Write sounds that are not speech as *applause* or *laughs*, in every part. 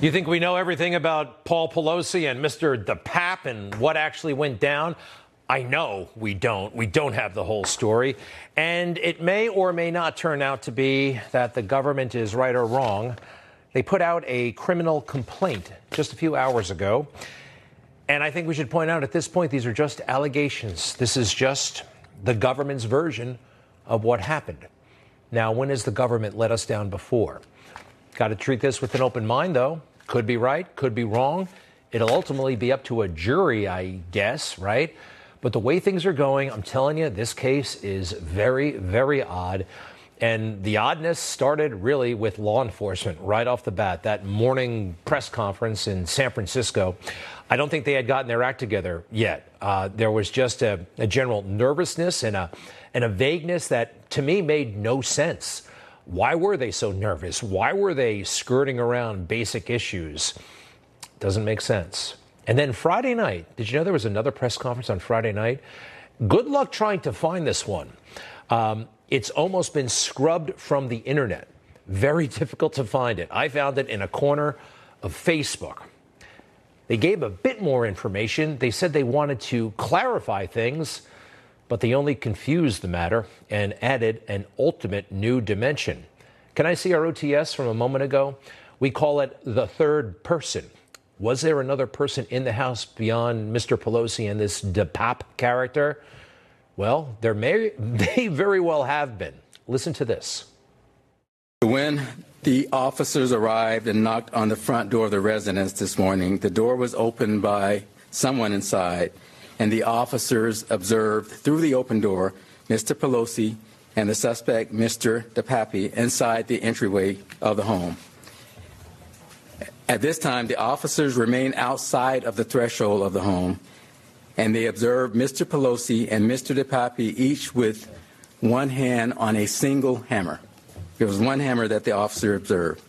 You think we know everything about Paul Pelosi and Mr. DePape and what actually went down? I know we don't. We don't have the whole story. And it may or may not turn out to be that the government is right or wrong. They put out a criminal complaint just a few hours ago. And I think we should point out at this point, these are just allegations. This is just the government's version of what happened. Now, when has the government let us down before? Got to treat this with an open mind, though. Could be right, could be wrong. It'll ultimately be up to a jury, I guess, right? But the way things are going, I'm telling you, this case is very, very odd. And the oddness started really with law enforcement right off the bat. That morning press conference in San Francisco, I don't think they had gotten their act together yet. Uh, there was just a, a general nervousness and a, and a vagueness that to me made no sense. Why were they so nervous? Why were they skirting around basic issues? Doesn't make sense. And then Friday night, did you know there was another press conference on Friday night? Good luck trying to find this one. Um, it's almost been scrubbed from the internet. Very *laughs* difficult to find it. I found it in a corner of Facebook. They gave a bit more information. They said they wanted to clarify things but they only confused the matter and added an ultimate new dimension. Can I see our OTS from a moment ago? We call it the third person. Was there another person in the House beyond Mr. Pelosi and this DePape character? Well, there may, *laughs* may very well have been. Listen to this. When the officers arrived and knocked on the front door of the residence this morning, the door was opened by someone inside and the officers observed through the open door Mr. Pelosi and the suspect, Mr. DePappy, inside the entryway of the home. At this time, the officers remained outside of the threshold of the home, and they observed Mr. Pelosi and Mr. DePappy each with one hand on a single hammer. It was one hammer that the officer observed.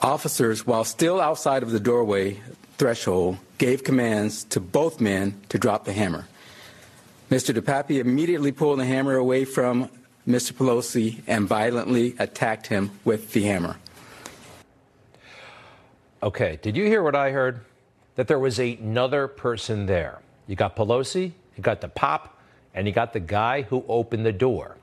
Officers, while still outside of the doorway threshold, gave commands to both men to drop the hammer. Mr. DePappy immediately pulled the hammer away from Mr. Pelosi and violently attacked him with the hammer. Okay, did you hear what I heard? That there was another person there. You got Pelosi, you got the pop, and you got the guy who opened the door.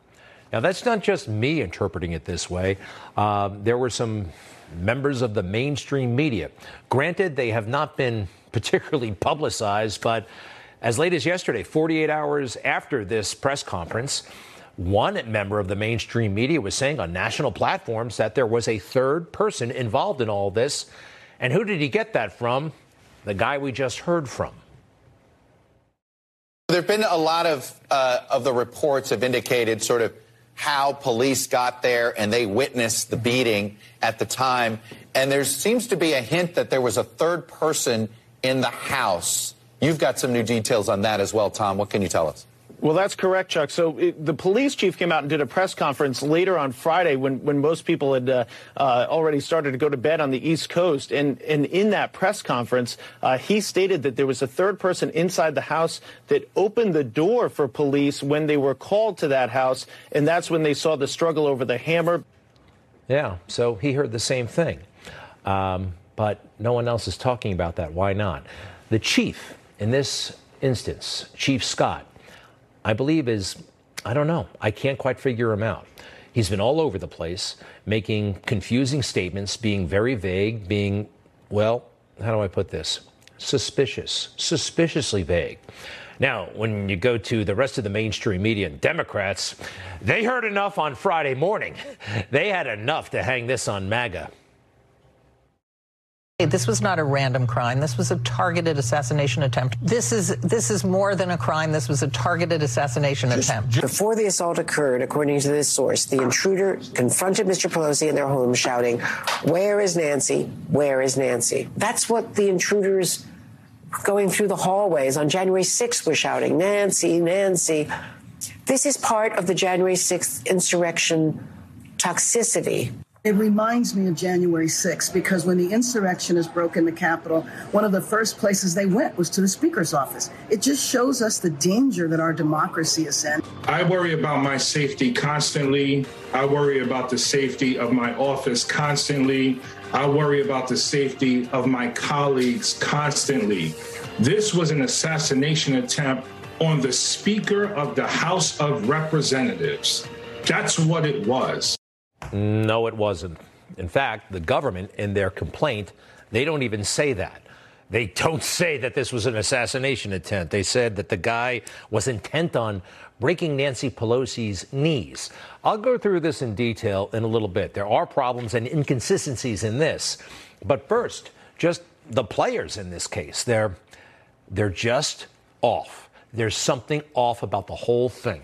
Now, that's not just me interpreting it this way. Um, there were some members of the mainstream media. Granted, they have not been *laughs* particularly publicized, but as late as yesterday, 48 hours after this press conference, one member of the mainstream media was saying on national platforms that there was a third person involved in all this. And who did he get that from? The guy we just heard from. There have been a lot of uh, of the reports have indicated sort of how police got there and they witnessed the beating at the time. And there seems to be a hint that there was a third person in the House. You've got some new details on that as well, Tom. What can you tell us? Well, that's correct, Chuck. So it, the police chief came out and did a press conference later on Friday when, when most people had uh, uh, already started to go to bed on the East Coast. And, and in that press conference, uh, he stated that there was a third person inside the house that opened the door for police when they were called to that house. And that's when they saw the struggle over the hammer. Yeah, so he heard the same thing. Um, but no one else is talking about that. Why not? The chief, in this instance, Chief Scott, I believe is, I don't know, I can't quite figure him out. He's been all over the place, making confusing statements, being very vague, being, well, how do I put this? Suspicious, suspiciously vague. Now, when you go to the rest of the mainstream media and Democrats, they heard enough on Friday morning. *laughs* They had enough to hang this on MAGA. This was not a random crime. This was a targeted assassination attempt. This is this is more than a crime. This was a targeted assassination attempt. Before the assault occurred, according to this source, the intruder confronted Mr. Pelosi in their home, shouting, "Where is Nancy? Where is Nancy?" That's what the intruders going through the hallways on January 6th were shouting, "Nancy, Nancy." This is part of the January 6th insurrection toxicity. It reminds me of January 6th because when the insurrectionists broke in the Capitol, one of the first places they went was to the Speaker's office. It just shows us the danger that our democracy is in. I worry about my safety constantly. I worry about the safety of my office constantly. I worry about the safety of my colleagues constantly. This was an assassination attempt on the Speaker of the House of Representatives. That's what it was. No, it wasn't. In fact, the government, in their complaint, they don't even say that. They don't *laughs* say that this was an assassination attempt. They said that the guy was intent on breaking Nancy Pelosi's knees. I'll go through this in detail in a little bit. There are problems and inconsistencies in this. But first, just the players in this case. They're they're just off. There's something off about the whole thing.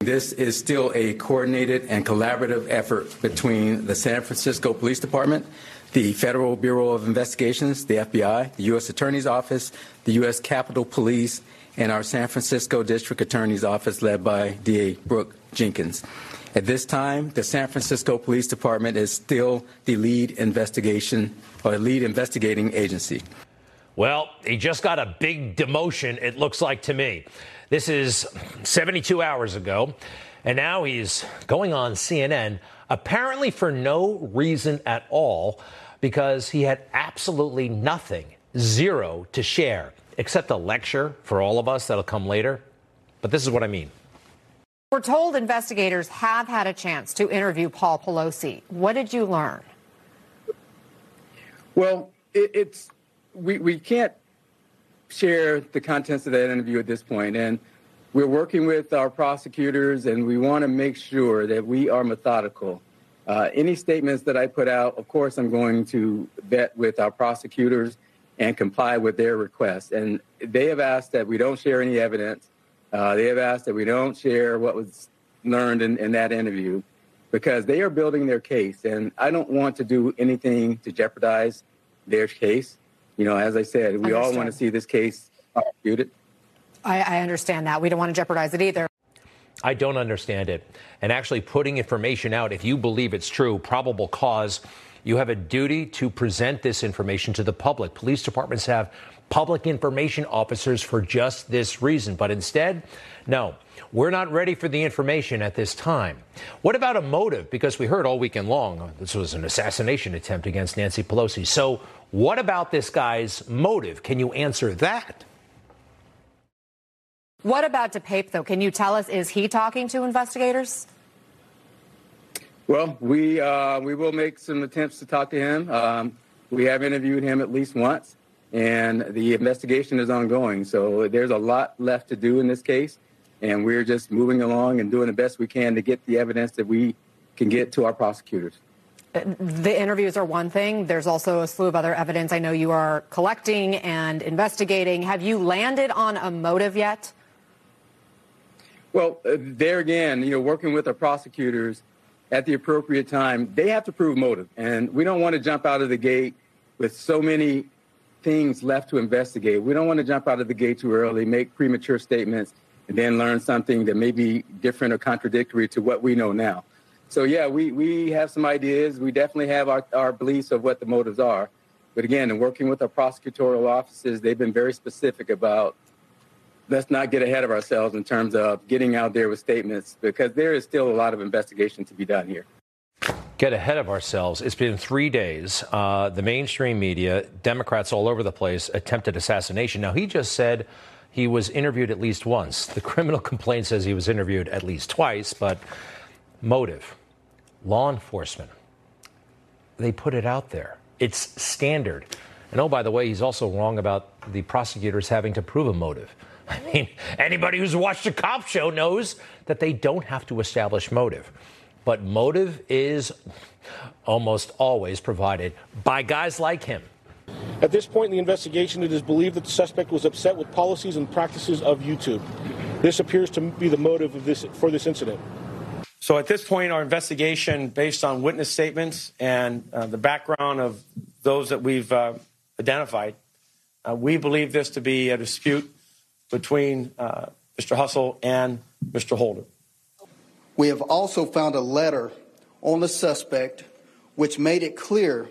This is still a coordinated and collaborative effort between the San Francisco Police Department, the Federal Bureau of Investigations, the FBI, the U.S. Attorney's Office, the U.S. Capitol Police, and our San Francisco District Attorney's Office led by DA Brooke Jenkins. At this time, the San Francisco Police Department is still the lead investigation or lead investigating agency. Well, he just got a big demotion, it looks like to me. This is 72 hours ago, and now he's going on CNN, apparently for no reason at all, because he had absolutely nothing, zero to share, except a lecture for all of us that'll come later. But this is what I mean. We're told investigators have had a chance to interview Paul Pelosi. What did you learn? Well, it, it's we, we can't share the contents of that interview at this point. And we're working with our prosecutors, and we want to make sure that we are methodical. Uh, any statements that I put out, of course, I'm going to vet with our prosecutors and comply with their requests. And they have asked that we don't share any evidence. Uh, they have asked that we don't share what was learned in, in that interview because they are building their case. And I don't want to do anything to jeopardize their case you know, as I said, we Understood. all want to see this case prosecuted. I, I understand that. We don't want to jeopardize it either. I don't understand it. And actually putting information out, if you believe it's true, probable cause, you have a duty to present this information to the public. Police departments have public information officers for just this reason. But instead, no, we're not ready for the information at this time. What about a motive? Because we heard all weekend long this was an assassination attempt against Nancy Pelosi. So, what about this guy's motive? Can you answer that? What about DePape, though? Can you tell us, is he talking to investigators? Well, we, uh, we will make some attempts to talk to him. Um, we have interviewed him at least once and the investigation is ongoing. So there's a lot left to do in this case, and we're just moving along and doing the best we can to get the evidence that we can get to our prosecutors. The interviews are one thing. There's also a slew of other evidence I know you are collecting and investigating. Have you landed on a motive yet? Well, uh, there again, you know, working with our prosecutors at the appropriate time, they have to prove motive. And we don't want to jump out of the gate with so many things left to investigate. We don't want to jump out of the gate too early, make premature statements, and then learn something that may be different or contradictory to what we know now. So, yeah, we, we have some ideas. We definitely have our, our beliefs of what the motives are. But again, in working with our prosecutorial offices, they've been very specific about let's not get ahead of ourselves in terms of getting out there with statements because there is still a lot of investigation to be done here get ahead of ourselves. It's been three days. Uh, the mainstream media, Democrats all over the place, attempted assassination. Now, he just said he was interviewed at least once. The criminal *laughs* complaint says he was interviewed at least twice, but Motive, law enforcement, they put it out there. It's standard. And oh, by the way, he's also wrong about the prosecutors having to prove a motive. *laughs* I mean, anybody who's watched a cop show knows that they don't have to establish motive. But motive is almost always provided by guys like him. At this point in the investigation, it is believed that the suspect was upset with policies and practices of YouTube. This appears to be the motive of this, for this incident. So at this point, our investigation, based on witness statements and uh, the background of those that we've uh, identified, uh, we believe this to be a dispute between uh, Mr. Hussle and Mr. Holder. We have also found a letter on the suspect which made it clear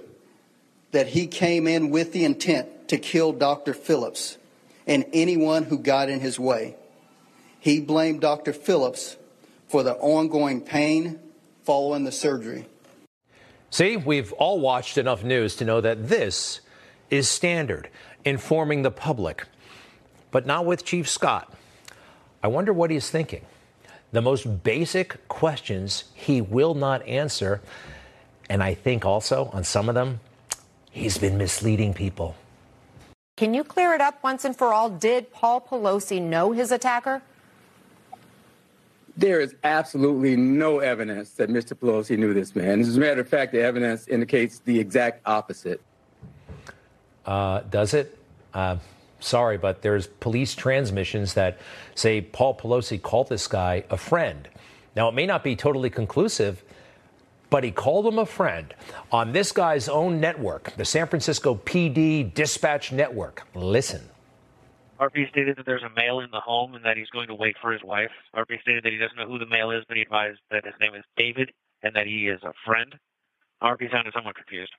that he came in with the intent to kill Dr. Phillips and anyone who got in his way. He blamed Dr. Phillips for the ongoing pain following the surgery. See, we've all watched enough news to know that this is standard, informing the public, but not with Chief Scott. I wonder what he's thinking. The most basic questions he will not answer. And I think also on some of them, he's been misleading people. Can you clear it up once and for all? Did Paul Pelosi know his attacker? There is absolutely no evidence that Mr. Pelosi knew this man. As a matter of fact, the evidence indicates the exact opposite. Uh, does it? Uh, sorry, but there's police transmissions that say Paul Pelosi called this guy a friend. Now, it may not be totally conclusive, but he called him a friend on this guy's own network, the San Francisco PD Dispatch Network. Listen. RP stated that there's a male in the home and that he's going to wait for his wife. RP stated that he doesn't know who the male is, but he advised that his name is David and that he is a friend. RP sounded somewhat confused.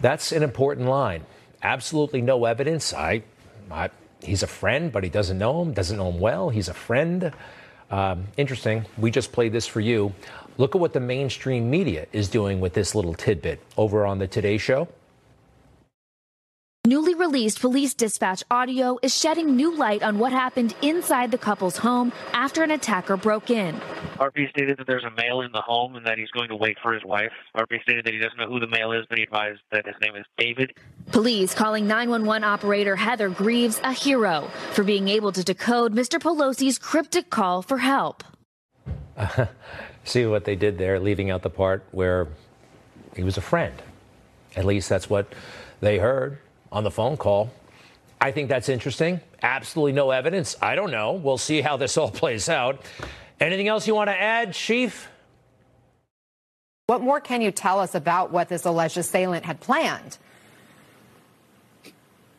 That's an important line. Absolutely no evidence. I, I he's a friend, but he doesn't know him, doesn't know him well. He's a friend. Um, interesting. We just played this for you. Look at what the mainstream media is doing with this little tidbit over on the Today Show. Newly released police dispatch audio is shedding new light on what happened inside the couple's home after an attacker broke in. RP stated that there's a male in the home and that he's going to wait for his wife. RP stated that he doesn't know who the male is, but he advised that his name is David. Police calling 911 operator Heather Grives a hero for being able to decode Mr. Pelosi's cryptic call for help. *laughs* See what they did there, leaving out the part where he was a friend. At least that's what they heard on the phone call. I think that's interesting. Absolutely no evidence. I don't know. We'll see how this *laughs* all plays out. Anything else you want to add, Chief? What more can you tell us about what this alleged assailant had planned?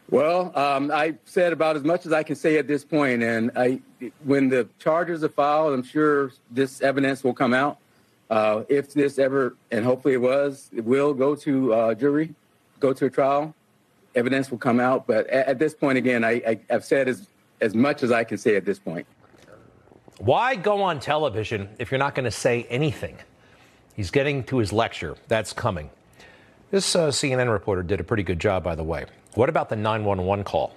Well, um, I said about as much as I can say at this point, and I, when the charges are filed, I'm sure this evidence will come out. Uh, if this ever, and hopefully it was, it will go to uh, jury, go to a trial evidence will come out. But at, at this point, again, I, I, have said as, as much as I can say at this point. Why go on television if you're not going to say anything? He's getting to his lecture. That's coming. This uh, CNN reporter did a pretty good job, by the way. What about the 911 call?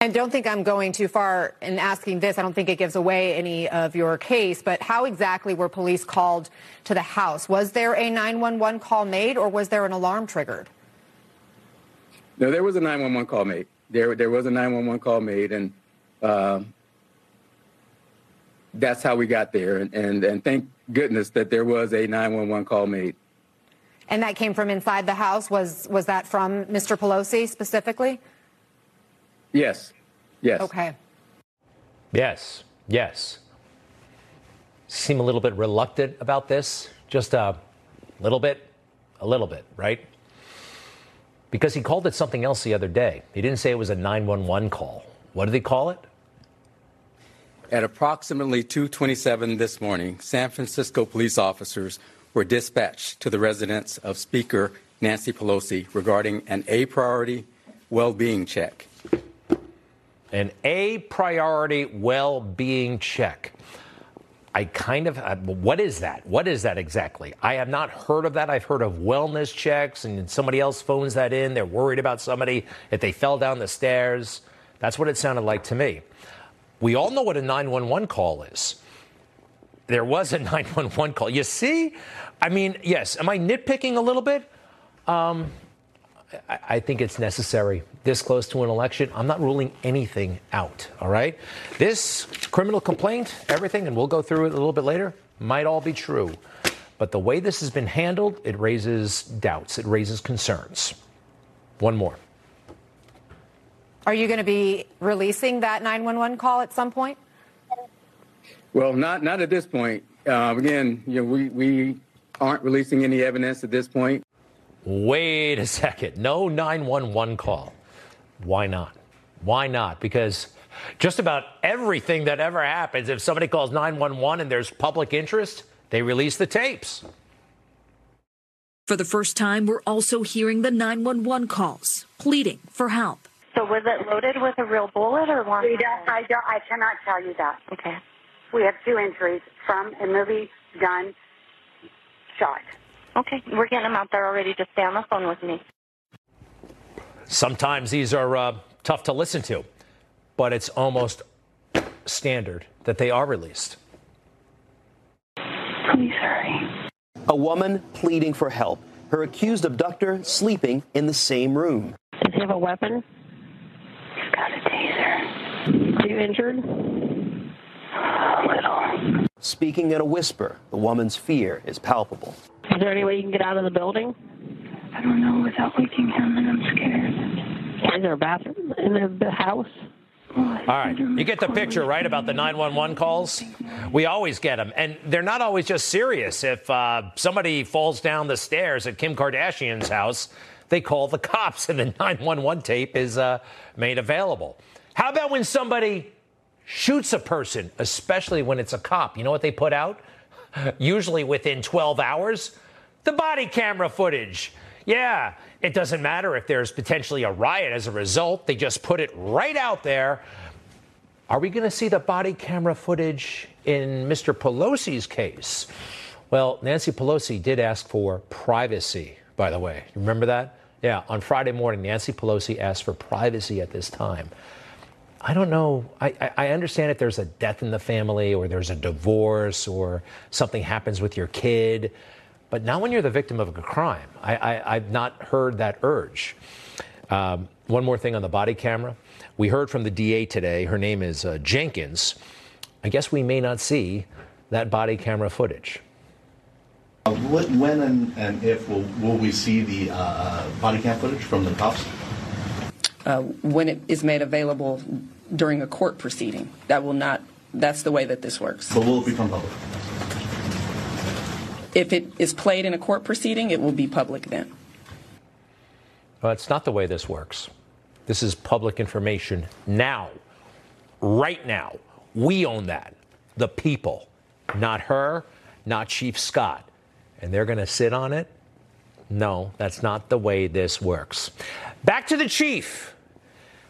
I don't think I'm going too far in asking this. I don't think it gives away any of your case, but how exactly were police called to the house? Was there a 911 call made or was there an alarm triggered? No, there was a 911 call made. There, there was a 911 call made, and um, that's how we got there. And, and, and thank goodness that there was a 911 call made. And that came from inside the house. Was was that from Mr. Pelosi specifically? Yes. Yes. Okay. Yes. Yes. Seem a little bit reluctant about this. Just a little bit. A little bit, right? Because he called it something else the other day. He didn't say it was a 911 call. What did he call it? At approximately 2:27 this morning, San Francisco police officers were dispatched to the residence of Speaker Nancy Pelosi regarding an A priority well-being check. An A priority well-being check. I kind of, uh, what is that? What is that exactly? I have not heard of that. I've heard of wellness checks, and somebody else phones that in. They're worried about somebody if they fell down the stairs. That's what it sounded like to me. We all know what a 911 call is. there was a *laughs* 911 call. You see? I mean, yes. Am I nitpicking a little bit? Um, I, I think it's necessary this close to an election. I'm not ruling anything out, all right? This criminal complaint, everything, and we'll go through it a little bit later, might all be true. But the way this has been handled, it raises doubts, it raises concerns. One more. Are you going to be releasing that 911 call at some point? Well, not not at this point. Uh, again, you know, we, we aren't releasing any evidence at this point. Wait a second. No 911 call. Why not? Why not? Because just about everything that ever happens, if somebody calls 911 and there's public interest, they release the tapes. For the first time, we're also hearing the 911 calls, pleading for help. So was it loaded with a real bullet or one? We I don't. I cannot tell you that. Okay. We have two injuries from a movie gun shot. Okay, we're getting them out there already. Just stay on the phone with me. Sometimes these are uh, tough to listen to, but it's almost standard that they are released. Please hurry. A woman pleading for help. Her accused abductor sleeping in the same room. Does he have a weapon? He's got a taser. Are you injured? A little. Speaking in a whisper, the woman's fear is palpable. Is there any way you can get out of the building? I don't know without waking him, and I'm scared. Is there a bathroom in the house? All right. You get the picture, right, about the 911 calls? We always get them. And they're not always just serious. If uh, somebody falls down the stairs at Kim Kardashian's house, they call the *laughs* cops, and the 911 tape is uh, made available. How about when somebody shoots a person, especially when it's a cop? You know what they put out? Usually within 12 hours? The body camera footage. Yeah, it doesn't matter if there's potentially a riot as a result. They just put it right out there. Are we going to see the body camera footage in Mr. Pelosi's case? Well, Nancy Pelosi did ask for privacy, by the way. You remember that? Yeah, on Friday morning, Nancy Pelosi asked for privacy at this time. I don't know. I, I, understand if there's a death in the family or there's a divorce or something happens with your kid. But not when you're the victim of a crime. I, have not heard that urge. Um, one more thing on the body camera. We heard from the DA today. Her name is uh, Jenkins. I guess we may not see that body camera footage. Uh, when and, and, if will, will we see the uh, body cam footage from the cops? Uh, when it is made available during a court proceeding. That will not. That's the way that this works. But will it become public? If it is played in a court proceeding, it will be public then. Well, it's not the way this works. This is public information now, right now. We own that. The people, not her, not Chief Scott. And they're going to sit on it? No, that's not the way this works. Back to the chief,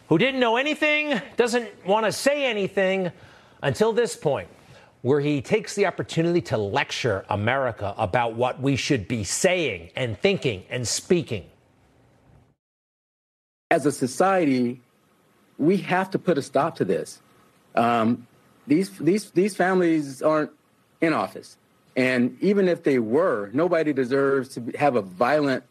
who didn't know anything, doesn't want to say anything until this point where he takes the opportunity to lecture America about what we should be saying and thinking and speaking. As a society, we have to put a stop to this. Um, these, these, these families aren't in office. And even if they were, nobody deserves to have a violent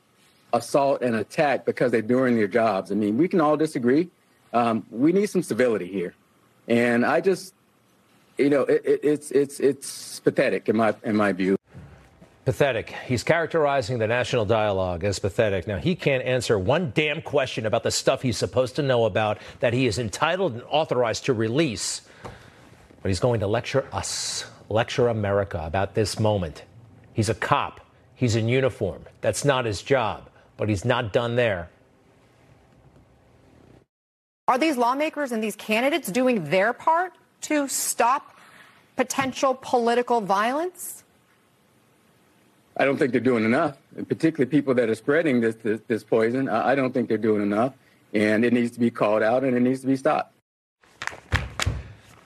assault and attack because they're doing their jobs. I mean, we can all disagree. Um, we need some civility here. And I just you know, it, it, it's it's it's pathetic in my in my view. Pathetic. He's characterizing the national dialogue as pathetic. Now, he can't answer one damn question about the stuff he's supposed to know about that he is entitled and authorized to release. But he's going to lecture us, lecture America about this moment. He's a cop, he's in uniform. That's not his job, but he's not done there. Are these lawmakers and these candidates doing their part to stop potential political violence? I don't think they're doing enough, and particularly people that are spreading this, this, this poison. I don't think they're doing enough, and it needs to be called out and it needs to be stopped.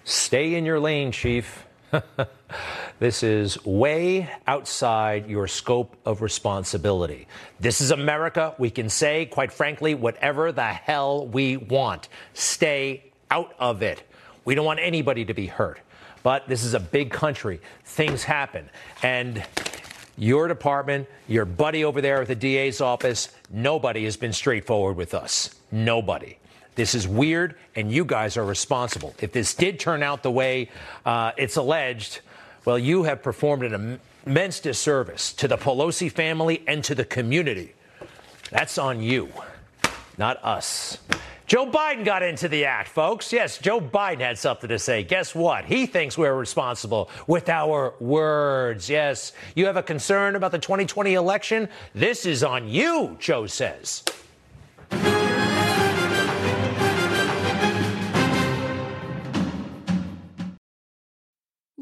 Stay in your lane, Chief. *laughs* this is way outside your scope of responsibility. This is America. We can say, quite frankly, whatever the hell we want. Stay out of it. We don't want anybody to be hurt. But this is a big country. Things happen. And your department, your buddy over there at the DA's office, nobody has been straightforward with us. Nobody. This is weird, and you guys are responsible. If this did turn out the way uh, it's alleged, well, you have performed an immense disservice to the Pelosi family and to the community. That's on you, not us. Joe Biden got into the act, folks. Yes, Joe Biden had something to say. Guess what? He thinks we're responsible with our words. Yes, you have a concern about the 2020 election? This is on you, Joe says.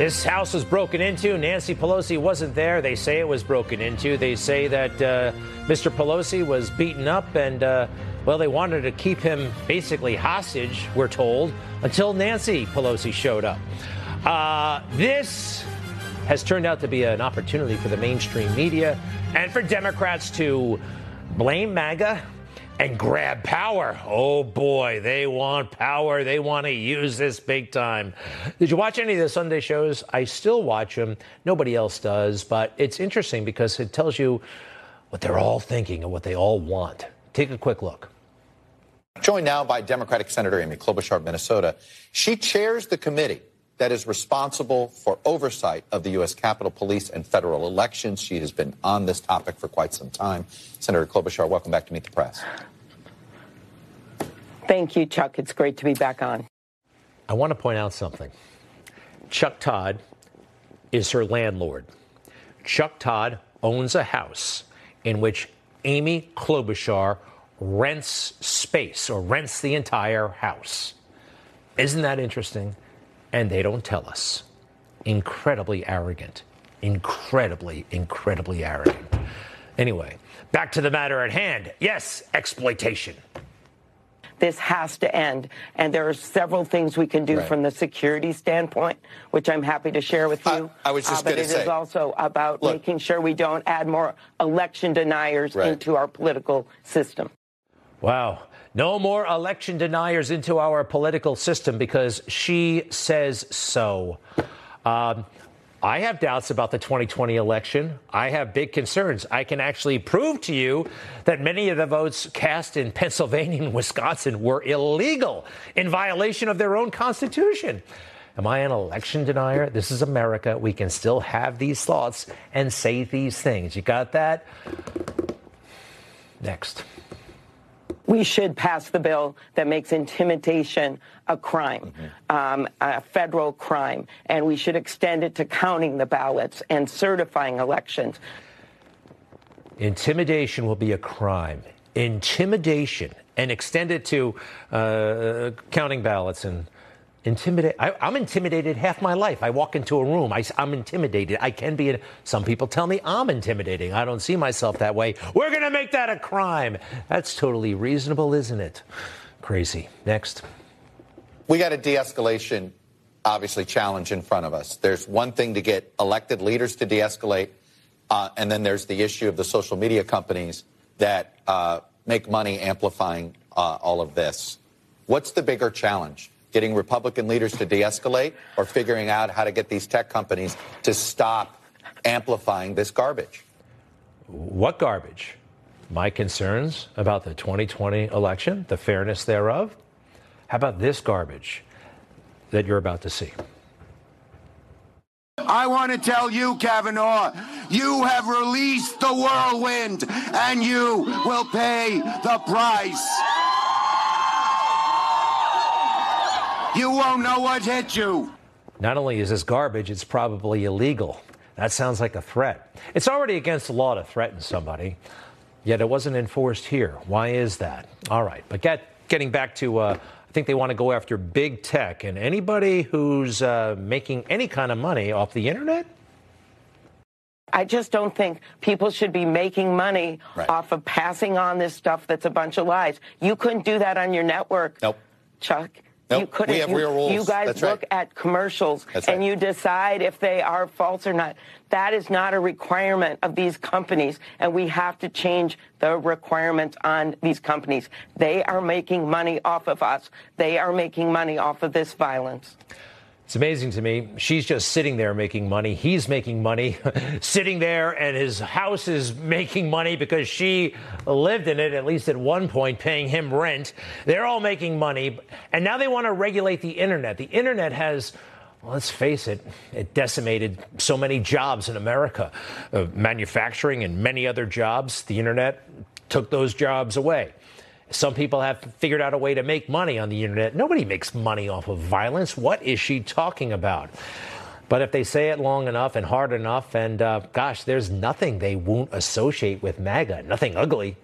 This house was broken into. Nancy Pelosi wasn't there. They say it was broken into. They say that uh, Mr. Pelosi was beaten up and, uh, well, they wanted to keep him basically hostage, we're told, until Nancy Pelosi showed up. Uh, this has turned out to be an opportunity for the mainstream media and for Democrats to blame MAGA and grab power. Oh boy, they want power. They want to use this big time. Did you watch any of the Sunday shows? I still watch them. Nobody else does, but it's interesting because it tells you what they're all thinking and what they all want. Take a quick look. Joined now by Democratic Senator Amy Klobuchar of Minnesota. She chairs the committee that is responsible for oversight of the U.S. Capitol Police and federal elections. She has been on this topic for quite some time. Senator Klobuchar, welcome back to Meet the Press. Thank you, Chuck. It's great to be back on. I want to point out something. Chuck Todd is her landlord. Chuck Todd owns a house in which Amy Klobuchar rents space or rents the entire house. Isn't that interesting? And they don't tell us. Incredibly arrogant. Incredibly, incredibly arrogant. Anyway, back to the matter at hand. Yes, exploitation. This has to end. And there are several things we can do Right. from the security standpoint, which I'm happy to share with you. I was just Uh, but gonna it say- is also about Look. making sure we don't add more election deniers Right. into our political system. Wow. No more election deniers into our political system because she says so. Um, I have doubts about the 2020 election. I have big concerns. I can actually prove to you that many of the votes cast in Pennsylvania and Wisconsin were illegal in violation of their own constitution. Am I an election denier? This is America. We can still have these thoughts and say these things. You got that? Next. We should pass the bill that makes intimidation a crime, um, a federal crime, and we should extend it to counting the ballots and certifying elections. Intimidation will be a crime. Intimidation and extend it to uh, counting ballots and intimidate. I, I'm intimidated half my life. I walk into a room. I, am intimidated. I can be. Some people tell me I'm intimidating. I don't see myself that way. We're going to make that a crime. That's totally reasonable, isn't it? Crazy. Next. We got a de escalation, obviously, challenge in front of us. There's one thing to get elected leaders to de escalate, uh, and then there's the issue of the social media companies that uh, make money amplifying uh, all of this. What's the bigger challenge? Getting Republican leaders to de escalate or figuring out how to get these tech companies to stop amplifying this garbage? What garbage? My concerns about the 2020 election, the fairness thereof. How about this garbage that you're about to see? I want to tell you, Kavanaugh, you have released the whirlwind and you will pay the price. You won't know what hit you. Not only is this garbage, it's probably illegal. That sounds like a threat. It's already against the law to threaten somebody, yet it wasn't enforced here. Why is that? All right, but get, getting back to, uh, I think they want to go after big tech and anybody who's uh, making any kind of money off the internet. I just don't think people should be making money Right. off of passing on this stuff that's a bunch of lies. You couldn't do that on your network. Nope. Chuck. Nope. You couldn't. We have you, real rules. You guys That's right. look at commercials That's and right. you decide if they are false or not. That is not a requirement of these companies, and we have to change the requirements on these companies. They are making money off of us. They are making money off of this violence. It's amazing to me. She's just sitting there making money. He's making money *laughs* sitting there, and his house is making money because she lived in it, at least at one point, paying him rent. They're all making money. And now they want to regulate the internet. The internet has. well, Let's face it, it decimated so many jobs in America. Uh, manufacturing and many other jobs. The internet took those jobs away. Some people have figured out a way to make money on the internet. Nobody makes money off of violence. What is she talking about? But if they say it long enough and hard enough, and uh, gosh, there's nothing they won't associate with MAGA, nothing ugly.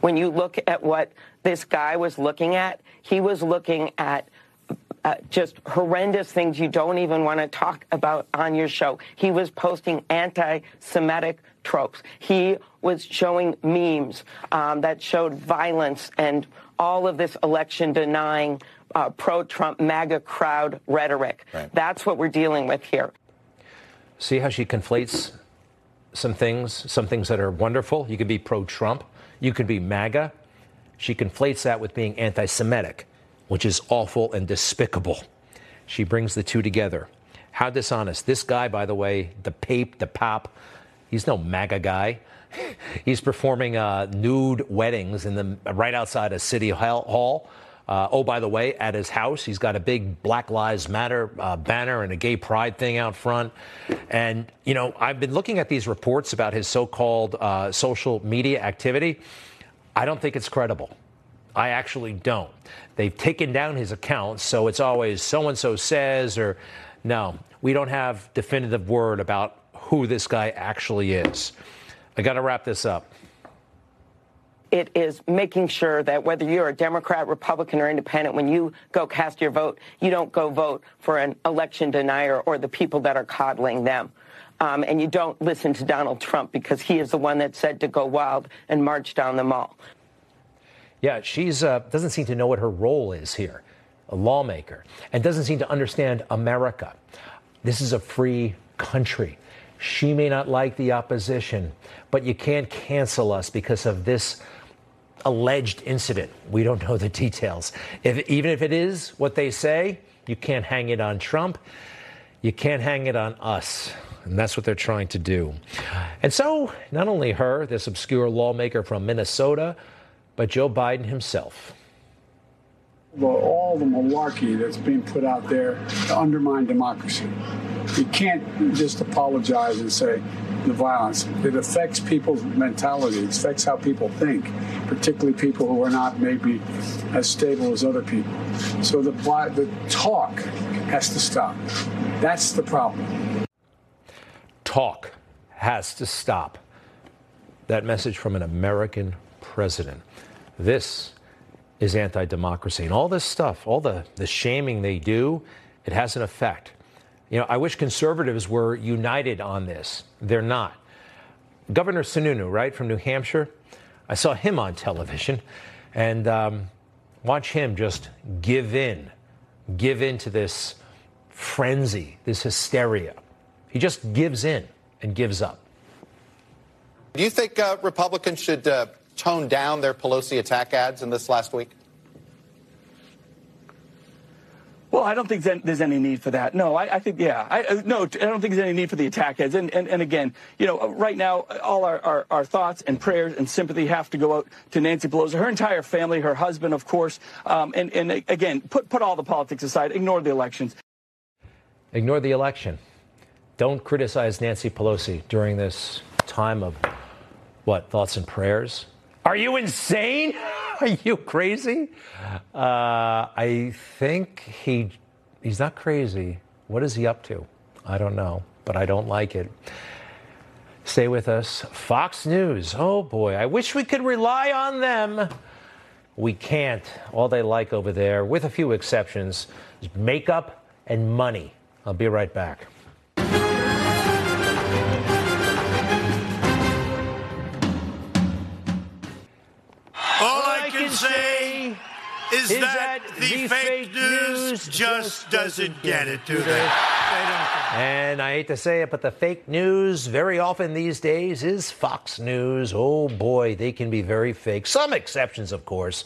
when you look at what this guy was looking at, he was looking at uh, just horrendous things you don't even want to talk about on your show. He was posting anti Semitic tropes. He was showing memes um, that showed violence and all of this election denying uh, pro Trump MAGA crowd rhetoric. That's what we're dealing with here. See how she conflates some things, some things that are wonderful. You could be pro Trump, you could be MAGA. She conflates that with being anti Semitic, which is awful and despicable. She brings the two together. How dishonest. This guy, by the way, the Pape, the Pop, he's no MAGA guy. He's performing uh, nude weddings in the right outside of City Hall. Uh, oh, by the way, at his house, he's got a big Black Lives Matter uh, banner and a gay pride thing out front. And, you know, I've been looking at these reports about his so called uh, social media activity. I don't think it's credible. I actually don't. They've taken down his accounts, so it's always so and so says, or no, we don't have definitive word about who this guy actually is. I got to wrap this up. it is making sure that whether you're a Democrat, Republican, or Independent, when you go cast your vote, you don't go vote for an election denier or the people that are coddling them. Um, and you don't listen to Donald Trump because he is the one that said to go wild and march down the mall. Yeah, she uh, doesn't seem to know what her role is here, a lawmaker, and doesn't seem to understand America. This is a free country. She may not like the opposition, but you can't cancel us because of this alleged incident. We don't know the details. If, even if it is what they say, you can't hang it on Trump. You can't hang it on us. And that's what they're trying to do. And so, not only her, this obscure lawmaker from Minnesota, but Joe Biden himself. the, all the malarkey that's being put out there to undermine democracy. You can't just apologize and say the violence. It affects people's mentality. It affects how people think, particularly people who are not maybe as stable as other people. So the, the talk has to stop. That's the problem. Talk has to stop. That message from an American president. This is anti democracy. And all this stuff, all the, the shaming they do, it has an effect. You know, I wish conservatives were united on this. They're not. Governor Sununu, right, from New Hampshire, I saw him on television and um, watch him just give in, give in to this frenzy, this hysteria. He just gives in and gives up. Do you think uh, Republicans should uh, tone down their Pelosi attack ads in this last week? Well, I don't think there's any need for that. No, I, I think, yeah. I, uh, no, I don't think there's any need for the attack ads. And, and, and again, you know, right now, all our, our, our thoughts and prayers and sympathy have to go out to Nancy Pelosi, her entire family, her husband, of course. Um, and, and again, put, put all the politics aside, ignore the elections. Ignore the election. Don't criticize Nancy Pelosi during this time of what, thoughts and prayers? Are you insane? *laughs* Are you crazy? Uh, I think he he's not crazy. What is he up to? I don't know, but I don't like it. Stay with us. Fox News. Oh boy, I wish we could rely on them. We can't. All they like over there, with a few exceptions, is makeup and money. I'll be right back. That, the fake news just doesn't get it, do they? And I hate to say it, but the fake news very often these days is Fox News. Oh boy, they can be very fake. Some exceptions, of course.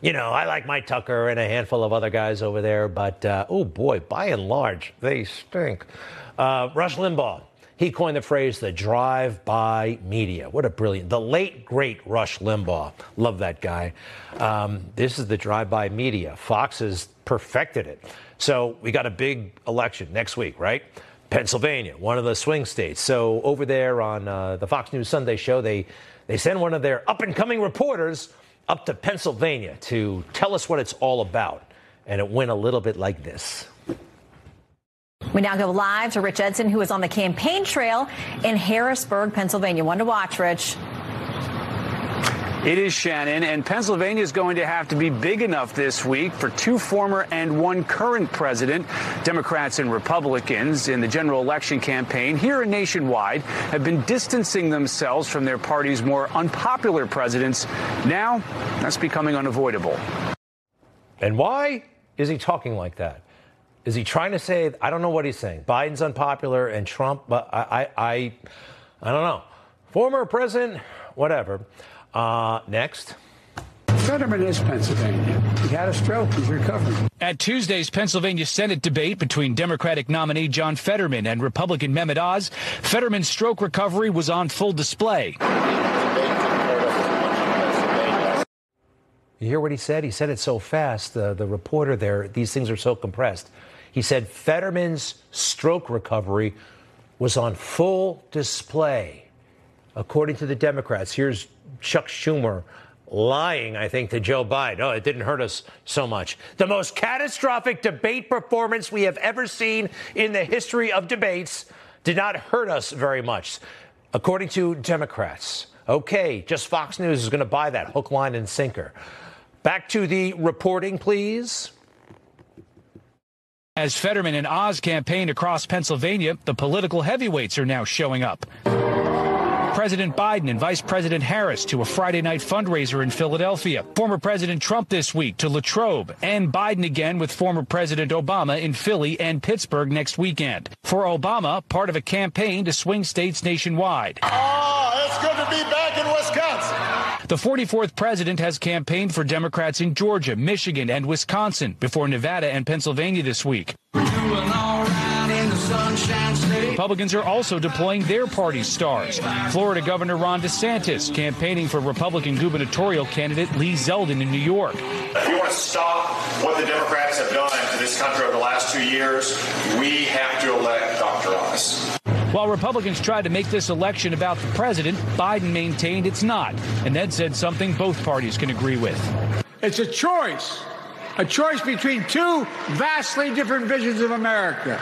You know, I like Mike Tucker and a handful of other guys over there, but uh, oh boy, by and large, they stink. Uh, Rush Limbaugh, he coined the phrase the drive by media. What a brilliant, the late, great Rush Limbaugh. Love that guy. Um, this is the drive by media. Fox has perfected it. So we got a big election next week, right? Pennsylvania, one of the swing states. So over there on uh, the Fox News Sunday show, they, they send one of their up and coming reporters up to Pennsylvania to tell us what it's all about. And it went a little bit like this. We now go live to Rich Edson, who is on the campaign trail in Harrisburg, Pennsylvania. One to watch, Rich. It is Shannon, and Pennsylvania is going to have to be big enough this week for two former and one current president. Democrats and Republicans in the general election campaign here and nationwide have been distancing themselves from their party's more unpopular presidents. Now, that's becoming unavoidable. And why is he talking like that? Is he trying to say? I don't know what he's saying. Biden's unpopular and Trump, but I, I, I, I don't know. Former president, whatever. Uh, next. Fetterman is Pennsylvania. He had a stroke. He's recovering. At Tuesday's Pennsylvania Senate debate between Democratic nominee John Fetterman and Republican Mehmet Oz, Fetterman's stroke recovery was on full display. You hear what he said? He said it so fast. The, the reporter there, these things are so compressed. He said Fetterman's stroke recovery was on full display. According to the Democrats, here's Chuck Schumer lying, I think, to Joe Biden. Oh, it didn't hurt us so much. The most catastrophic debate performance we have ever seen in the history of debates did not hurt us very much, according to Democrats. Okay, just Fox News is going to buy that hook, line, and sinker. Back to the reporting, please. As Fetterman and Oz campaign across Pennsylvania, the political heavyweights are now showing up. President Biden and Vice President Harris to a Friday night fundraiser in Philadelphia. Former President Trump this week to Latrobe, and Biden again with former President Obama in Philly and Pittsburgh next weekend. For Obama, part of a campaign to swing states nationwide. Oh, The 44th president has campaigned for Democrats in Georgia, Michigan, and Wisconsin before Nevada and Pennsylvania this week. Republicans are also deploying their party's stars. Florida Governor Ron DeSantis campaigning for Republican gubernatorial candidate Lee Zeldin in New York. If we want to stop what the Democrats have done to this country over the last two years, we have to elect. While Republicans tried to make this election about the president, Biden maintained it's not, and then said something both parties can agree with. It's a choice, a choice between two vastly different visions of America.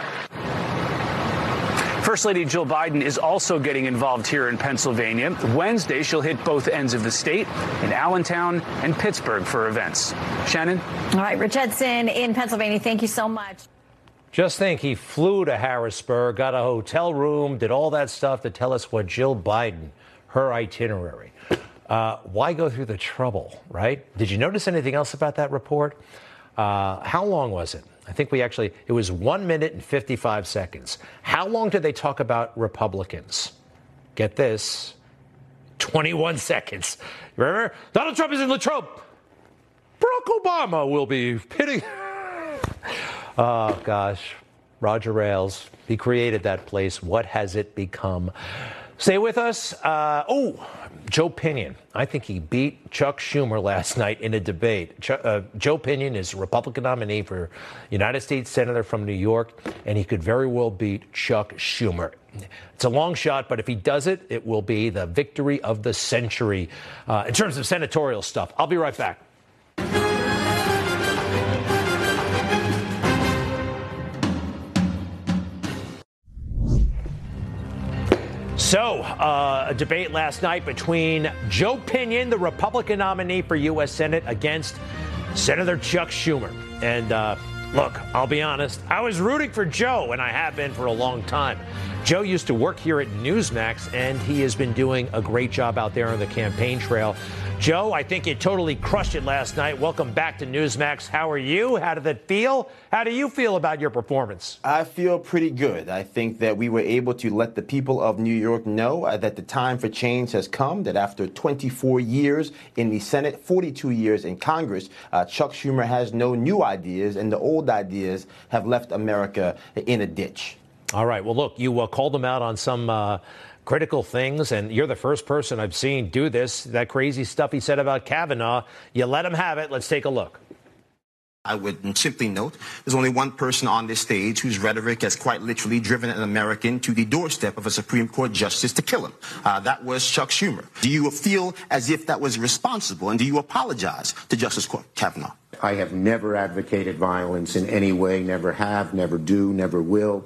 First Lady Jill Biden is also getting involved here in Pennsylvania. Wednesday, she'll hit both ends of the state in Allentown and Pittsburgh for events. Shannon? All right, Rich Edson in Pennsylvania, thank you so much. Just think he flew to Harrisburg, got a hotel room, did all that stuff to tell us what Jill Biden, her itinerary. Uh, why go through the trouble, right? Did you notice anything else about that report? Uh, how long was it? I think we actually, it was one minute and 55 seconds. How long did they talk about Republicans? Get this 21 seconds. Remember? Donald Trump is in the Trump. Barack Obama will be pitting. *laughs* oh, gosh. Roger Ailes, he created that place. What has it become? Stay with us. Uh, oh, Joe Pinion. I think he beat Chuck Schumer last *laughs* night in a debate. Uh, Joe Pinion is Republican nominee for United States Senator from New York, and he could very well beat Chuck Schumer. It's a long shot, but if he does it, it will be the victory of the century uh, in terms of senatorial stuff. I'll be right back. So, uh, a debate last night between Joe Pinion, the Republican nominee for U.S. Senate, against Senator Chuck Schumer. And uh, look, I'll be honest, I was rooting for Joe, and I have been for a long time. Joe used to work here at Newsmax, and he has been doing a great job out there on the campaign trail. Joe, I think you totally crushed it last night. Welcome back to Newsmax. How are you? How did it feel? How do you feel about your performance? I feel pretty good. I think that we were able to let the people of New York know uh, that the time for change has come, that after 24 years in the Senate, 42 years in Congress, uh, Chuck Schumer has no new ideas, and the old ideas have left America in a ditch. All right. Well, look, you uh, called them out on some uh, critical things, and you're the first person I've seen do this. That crazy stuff he said about Kavanaugh. You let him have it. Let's take a look. I would simply note there's only one person on this stage whose rhetoric has quite literally driven an American to the doorstep of a Supreme Court justice to kill him. Uh, that was Chuck Schumer. Do you feel as if that was responsible, and do you apologize to Justice Kavanaugh? I have never advocated violence in any way, never have, never do, never will.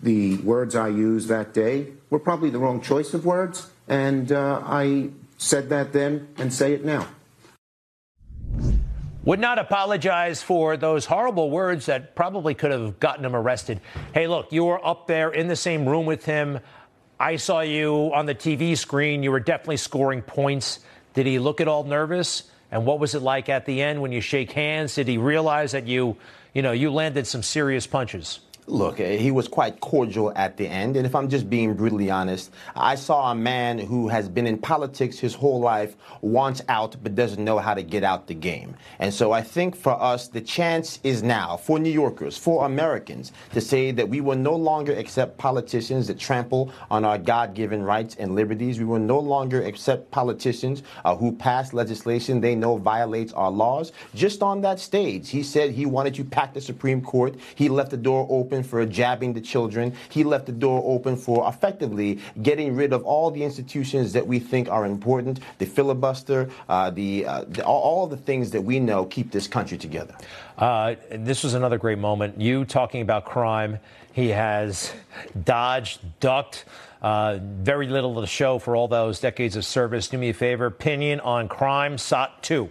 The words I used that day were probably the wrong choice of words, and uh, I said that then and say it now. Would not apologize for those horrible words that probably could have gotten him arrested. Hey, look, you were up there in the same room with him. I saw you on the TV screen. You were definitely scoring points. Did he look at all nervous? And what was it like at the end when you shake hands? Did he realize that you, you know, you landed some serious punches? Look, eh, he was quite cordial at the end. And if I'm just being brutally honest, I saw a man who has been in politics his whole life, wants out, but doesn't know how to get out the game. And so I think for us, the chance is now for New Yorkers, for Americans, to say that we will no longer accept politicians that trample on our God given rights and liberties. We will no longer accept politicians uh, who pass legislation they know violates our laws. Just on that stage, he said he wanted to pack the Supreme Court. He left the door open open for jabbing the children. He left the door open for effectively getting rid of all the institutions that we think are important, the filibuster, uh, the, uh, the, all the things that we know keep this country together. Uh, this was another great moment. You talking about crime. He has dodged, ducked. Uh, very little to show for all those decades of service. Do me a favor, opinion on crime, SOT 2.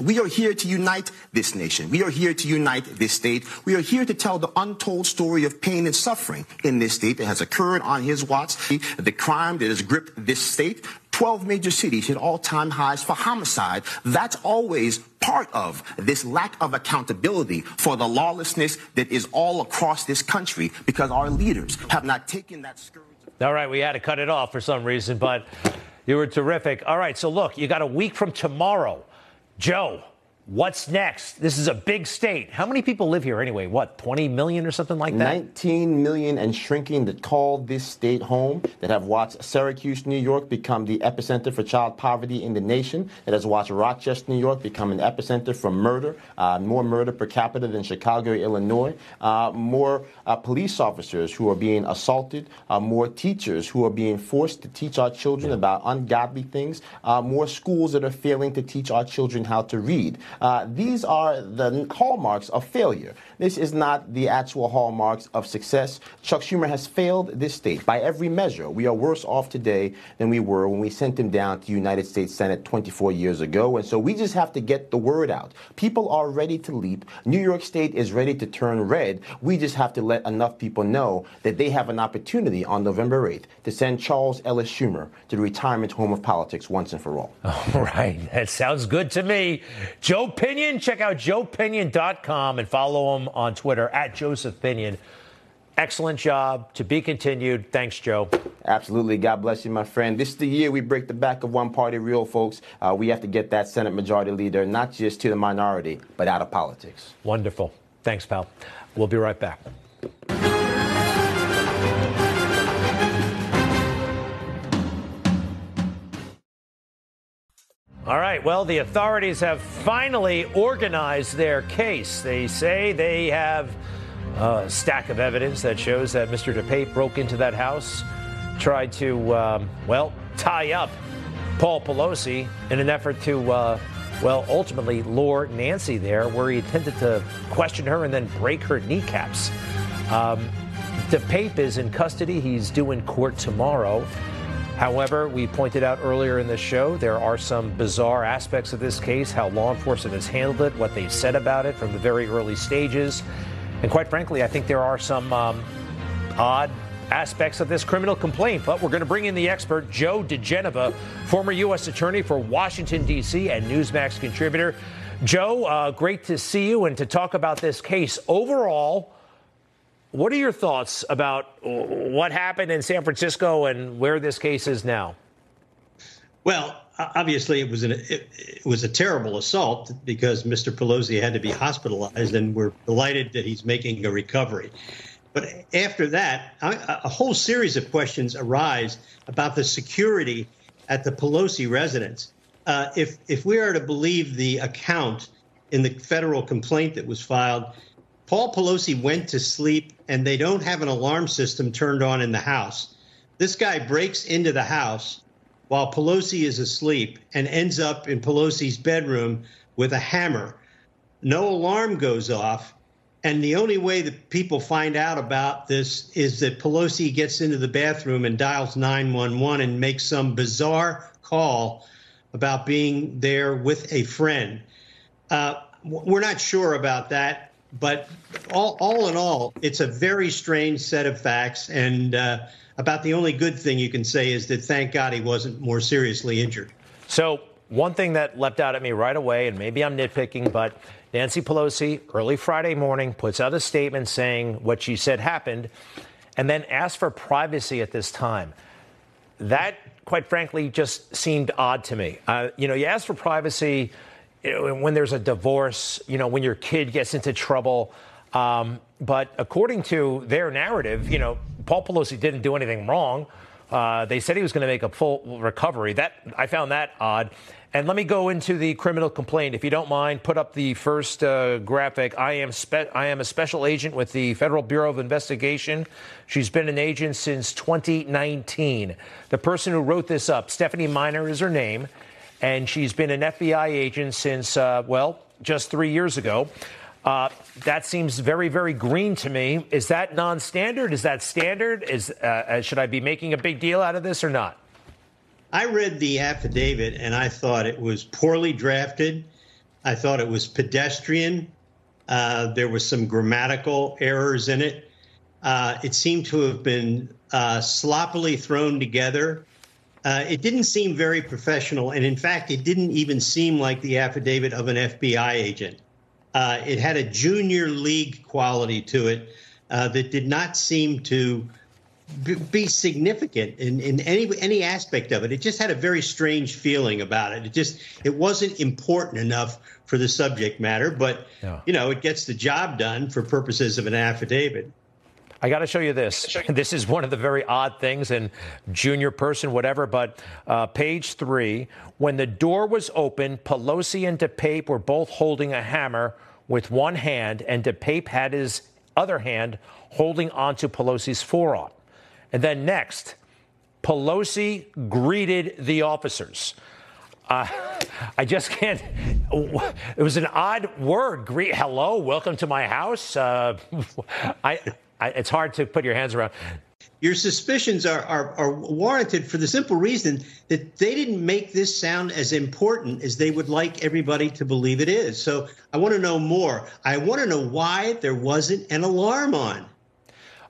We are here to unite this nation. We are here to unite this state. We are here to tell the untold story of pain and suffering in this state that has occurred on his watch, the crime that has gripped this state. 12 major cities hit all-time highs for homicide. That's always part of this lack of accountability for the lawlessness that is all across this country because our leaders have not taken that scourge. All right, we had to cut it off for some reason, but you were terrific. All right, so look, you got a week from tomorrow. Joe, what's next? This is a big state. How many people live here anyway? What, 20 million or something like that? 19 million and shrinking that call this state home, that have watched Syracuse, New York become the epicenter for child poverty in the nation, that has watched Rochester, New York become an epicenter for murder, uh, more murder per capita than Chicago, Illinois, uh, more uh, police officers who are being assaulted, uh, more teachers who are being forced to teach our children about ungodly things, uh, more schools that are failing to teach our children how to read. Uh, these are the hallmarks of failure. This is not the actual hallmarks of success. Chuck Schumer has failed this state by every measure. We are worse off today than we were when we sent him down to the United States Senate 24 years ago. And so we just have to get the word out. People are ready to leap. New York State is ready to turn red. We just have to let enough people know that they have an opportunity on November 8th to send Charles Ellis Schumer to the retirement home of politics once and for all. *laughs* All right. That sounds good to me. Joe Pinion, check out joepinion.com and follow him on Twitter at Joseph Pinion. Excellent job. To be continued. Thanks, Joe. Absolutely. God bless you, my friend. This is the year we break the back of one party rule, folks. Uh, we have to get that Senate majority leader not just to the minority, but out of politics. Wonderful. Thanks, pal. We'll be right back. All right. Well, the authorities have finally organized their case. They say they have a stack of evidence that shows that Mr. DePape broke into that house, tried to, um, well, tie up Paul Pelosi in an effort to, uh, well, ultimately lure Nancy there, where he intended to question her and then break her kneecaps. Um, DePape is in custody. He's due in court tomorrow. However, we pointed out earlier in the show there are some bizarre aspects of this case, how law enforcement has handled it, what they've said about it from the very early stages. And quite frankly, I think there are some um, odd aspects of this criminal complaint. But we're going to bring in the expert, Joe diGenova, former U.S. Attorney for Washington, D.C., and Newsmax contributor. Joe, uh, great to see you and to talk about this case. Overall, what are your thoughts about what happened in San Francisco and where this case is now? Well, obviously it was an it, it, was a terrible assault because Mr. Pelosi had to be hospitalized, and we're delighted that he's making a recovery. But after that, a whole series of questions arise about the security at the Pelosi residence. Uh, if if we are to believe the account in the federal complaint that was filed, Paul Pelosi went to sleep, and they don't have an alarm system turned on in the house. This guy breaks into the house while Pelosi is asleep and ends up in Pelosi's bedroom with a hammer. No alarm goes off. And the only way that people find out about this is that Pelosi gets into the bathroom and dials 911 and makes some bizarre call about being there with a friend. Uh, we're not sure about that, but all, all in all, it's a very strange set of facts. And uh, about the only good thing you can say is that thank God he wasn't more seriously injured. So, one thing that leapt out at me right away, and maybe I'm nitpicking, but Nancy Pelosi, early Friday morning, puts out a statement saying what she said happened and then asked for privacy at this time. That, quite frankly, just seemed odd to me. Uh, you know, you ask for privacy when there's a divorce, you know, when your kid gets into trouble. Um, but according to their narrative, you know, Paul Pelosi didn't do anything wrong. Uh, they said he was going to make a full recovery. That I found that odd. And let me go into the criminal complaint, if you don't mind. Put up the first uh, graphic. I am spe- I am a special agent with the Federal Bureau of Investigation. She's been an agent since 2019. The person who wrote this up, Stephanie Minor, is her name, and she's been an FBI agent since uh, well, just three years ago. Uh, that seems very, very green to me. Is that non-standard? Is that standard? Is uh, uh, should I be making a big deal out of this or not? I read the affidavit and I thought it was poorly drafted. I thought it was pedestrian. Uh, there was some grammatical errors in it. Uh, it seemed to have been uh, sloppily thrown together. It didn't seem very professional, and in fact, it didn't even seem like the affidavit of an FBI agent. Uh, it had a junior league quality to it uh, that did not seem to be significant in, in any any aspect of it. It just had a very strange feeling about it. It just it wasn't important enough for the subject matter, but yeah. you know it gets the job done for purposes of an affidavit. I got to show you this. *laughs* This is one of the very odd things, and junior person, whatever. But uh, page three, when the door was open, Pelosi and DePape were both holding a hammer with one hand, and DePape had his other hand holding onto Pelosi's forearm. And then next, Pelosi greeted the officers. Uh, *laughs* I just can't. *laughs* It was an odd word. Greet, hello, welcome to my house. Uh, I, I, it's hard to put your hands around. Your suspicions are, are, are warranted for the simple reason that they didn't make this sound as important as they would like everybody to believe it is. So I want to know more. I want to know why there wasn't an alarm on.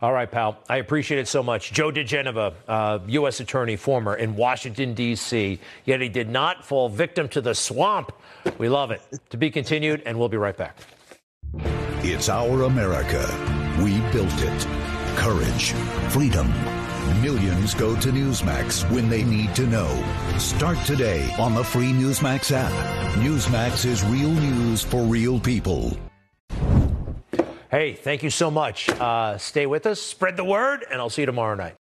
All right, pal. I appreciate it so much. Joe diGenova, uh, U.S. Attorney, former in Washington, D.C., yet he did not fall victim to the swamp. We love it. To be continued, and we'll be right back. It's our America. We built it. Courage, freedom. Millions go to Newsmax when they need to know. Start today on the free Newsmax app. Newsmax is real news for real people. Hey, thank you so much. Uh, stay with us, spread the word, and I'll see you tomorrow night.